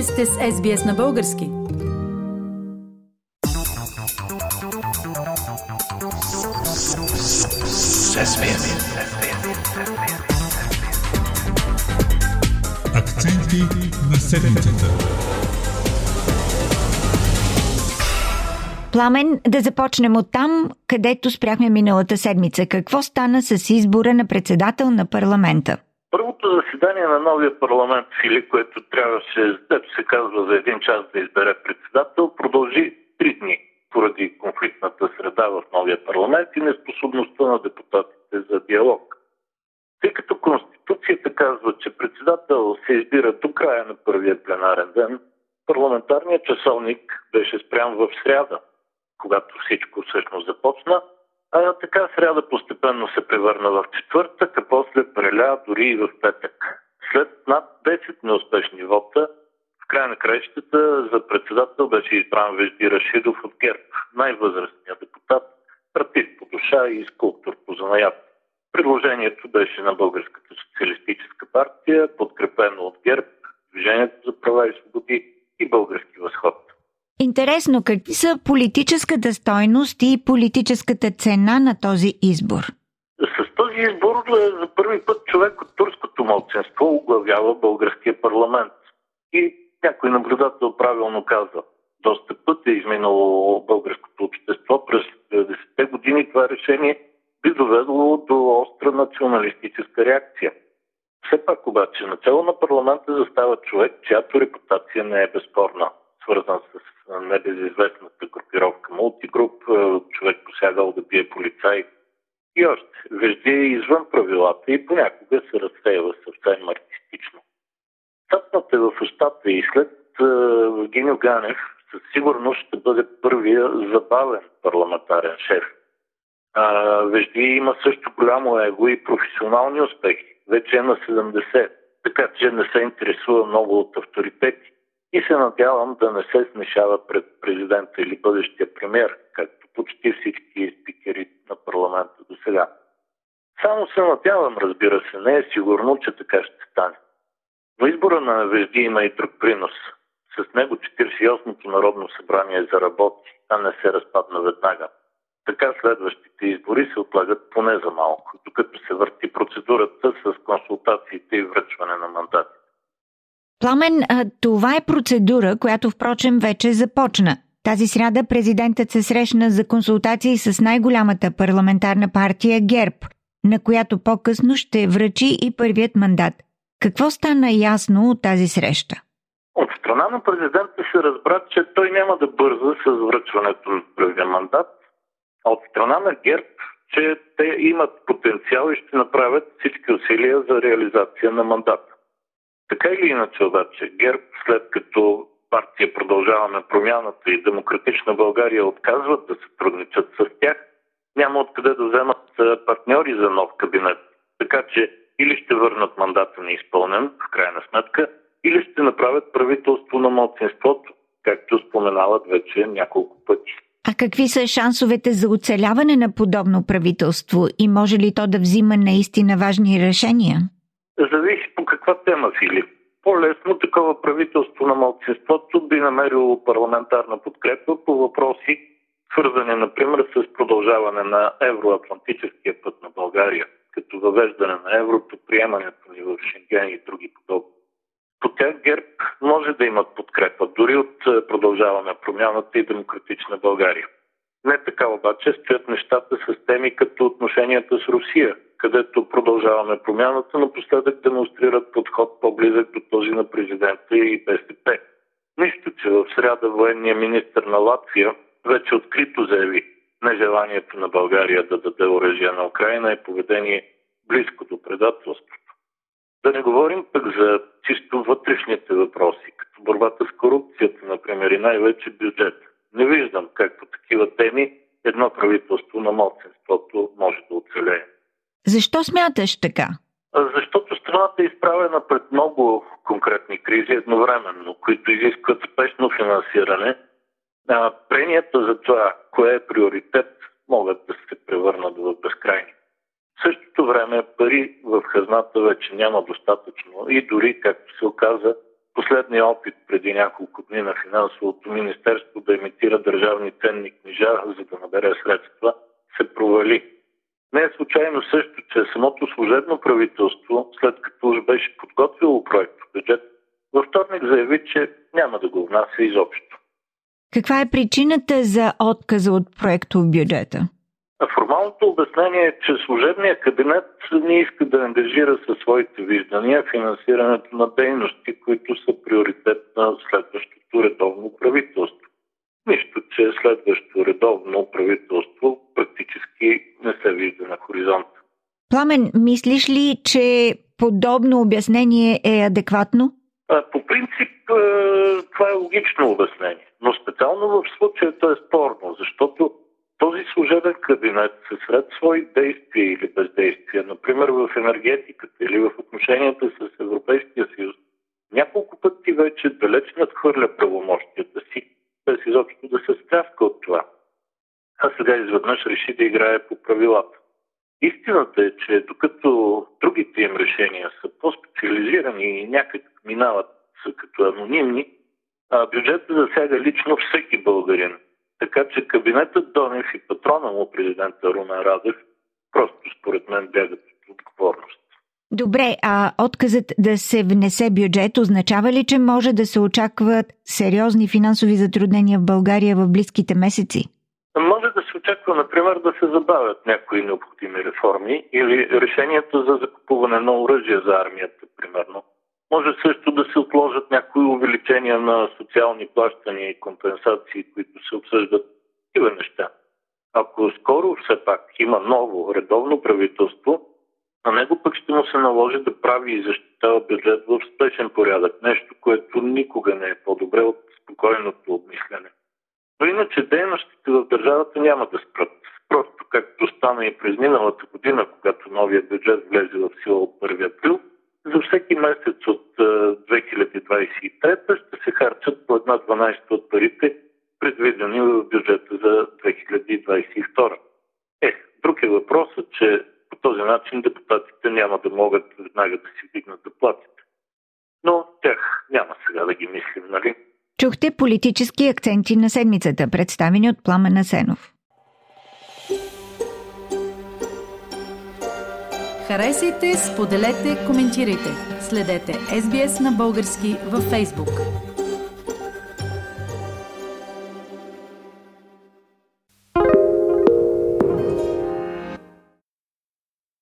Вие сте с SBS на български. Акценти на седмицата. Пламен, да започнем от там, където спряхме миналата седмица. Какво стана с избора на председател на парламента? Заседание на новия парламент Фили, което трябваше, дето се казва, за един час да избере председател, продължи три дни поради конфликтната среда в новия парламент и неспособността на депутатите за диалог. Тъй като Конституцията казва, че председател се избира до края на първия пленарен ден, парламентарният часовник беше спрян в сряда, когато всичко всъщност започна – а така сряда постепенно се превърна в четвъртък, а после преля дори и в петък. След над 10 неуспешни вота, в края на краищата за председател беше избран Вежди Рашидов от ГЕРБ, най-възрастният депутат, артист по душа и скулптор по занаят. Предложението беше на Българската социалистическа партия, подкрепено от ГЕРБ, Движението за права и свободи. Интересно, какви са политическата стойност и политическата цена на този избор? С този избор е, за първи път човек от турското младсенство оглавява българския парламент. И някой наблюдател правилно каза, доста път е изминало българското общество. През 90-те години това решение би довело до остра националистическа реакция. Все пак обаче, начало на парламента застава човек, чиято репутация не е безспорна свързан с небезизвестната групировка мултигруп, човек посягал да бие полицай и още. Вежди е извън правилата и понякога се разсеява съвсем артистично. Тъпната е в устата и след Евгенио Ганев със сигурност ще бъде първия забавен парламентарен шеф. А, Вежди има също голямо его и професионални успехи. Вече е на 70, така че не се интересува много от авторитети и се надявам да не се смешава пред президента или бъдещия премьер, както почти всички спикери на парламента до сега. Само се надявам, разбира се, не е сигурно, че така ще стане. Но избора на Вежди има и друг принос. С него 48-то Народно събрание заработи, а не се разпадна веднага. Така следващите избори се отлагат поне за малко, докато се върти процедурата с консултациите и връчване на мандати. Пламен, това е процедура, която впрочем вече започна. Тази сряда президентът се срещна за консултации с най-голямата парламентарна партия ГЕРБ, на която по-късно ще връчи и първият мандат. Какво стана ясно от тази среща? От страна на президента се разбра, че той няма да бърза с връчването на първия мандат, а от страна на ГЕРБ, че те имат потенциал и ще направят всички усилия за реализация на мандата. Така или иначе обаче, ГЕРБ след като партия Продължаваме промяната и Демократична България отказват да се сътрудничат с тях, няма откъде да вземат партньори за нов кабинет. Така че или ще върнат мандата неизпълнен, в крайна сметка, или ще направят правителство на младсинството, както споменават вече няколко пъти. А какви са шансовете за оцеляване на подобно правителство и може ли то да взима наистина важни решения? Зависи по каква тема, Филип. По-лесно такова правителство на младсинството би намерило парламентарна подкрепа по въпроси, свързани, например, с продължаване на евроатлантическия път на България, като въвеждане на еврото, приемането ни в Шенген и други подобни. По тях ГЕРБ може да имат подкрепа, дори от продължаване промяната и демократична България. Не така обаче стоят нещата с теми като отношенията с Русия, където продължаваме промяната, напоследък демонстрират подход по-близък до този на президента и БСП. Нищо, че в среда военния министр на Латвия вече открито заяви нежеланието на България да даде оръжие на Украина е поведение близко до предателството. Да не говорим пък за чисто вътрешните въпроси, като борбата с корупцията, например, и най-вече бюджет. Не виждам как по такива теми едно правителство на младсенството може да оцелее. Защо смяташ така? Защото страната е изправена пред много конкретни кризи едновременно, които изискват спешно финансиране. А пренията за това, кое е приоритет, могат да се превърнат в безкрайни. В същото време пари в хазната вече няма достатъчно и дори, както се оказа, последния опит преди няколко дни на финансовото министерство да имитира държавни ценни книжа, за да набере средства, се провали. Не е случайно също, че самото служебно правителство, след като уж беше подготвило проект бюджет, във вторник заяви, че няма да го внася изобщо. Каква е причината за отказа от проекто в бюджета? Формалното обяснение е, че служебният кабинет не иска да ангажира със своите виждания финансирането на дейности, които са приоритет на следващото редовно правителство. Нищо, че следващото редовно правителство практически не се вижда на хоризонта. Пламен, мислиш ли, че подобно обяснение е адекватно? По принцип, това е логично обяснение, но специално в случая то е спорно, защото този служебен кабинет се сред свои действия или бездействия, например в енергетиката или в отношенията с Европейския съюз, няколко пъти вече далеч надхвърля правомощията си, без изобщо да се стряска от това. А сега изведнъж реши да играе по правилата. Истината е, че докато другите им решения са по-специализирани и някак минават са като анонимни, а бюджетът засяга лично всеки българин. Така че кабинетът Донев и патрона му президента Руна Радев просто според мен бягат от отговорност. Добре, а отказът да се внесе бюджет означава ли, че може да се очакват сериозни финансови затруднения в България в близките месеци? Може се очаква, например, да се забавят някои необходими реформи или решението за закупуване на оръжие за армията, примерно. Може също да се отложат някои увеличения на социални плащания и компенсации, които се обсъждат такива неща. Ако скоро все пак има ново редовно правителство, на него пък ще му се наложи да прави и защитава бюджет в спешен порядък. Нещо, което никога не е по-добре от спокойното обмислене. Но иначе дейностите в държавата няма да спрат. Просто както стана и през миналата година, когато новия бюджет влезе в сила от 1 април, за всеки месец от 2023 ще се харчат по една 12 от парите, предвидени в бюджета за 2022. Е, друг е въпросът, че по този начин депутатите няма да могат веднага да си вдигнат заплатите. Но тях няма сега да ги мислим, нали? Чухте политически акценти на седмицата, представени от Пламен Асенов. Харесайте, споделете, коментирайте. Следете SBS на български във Facebook.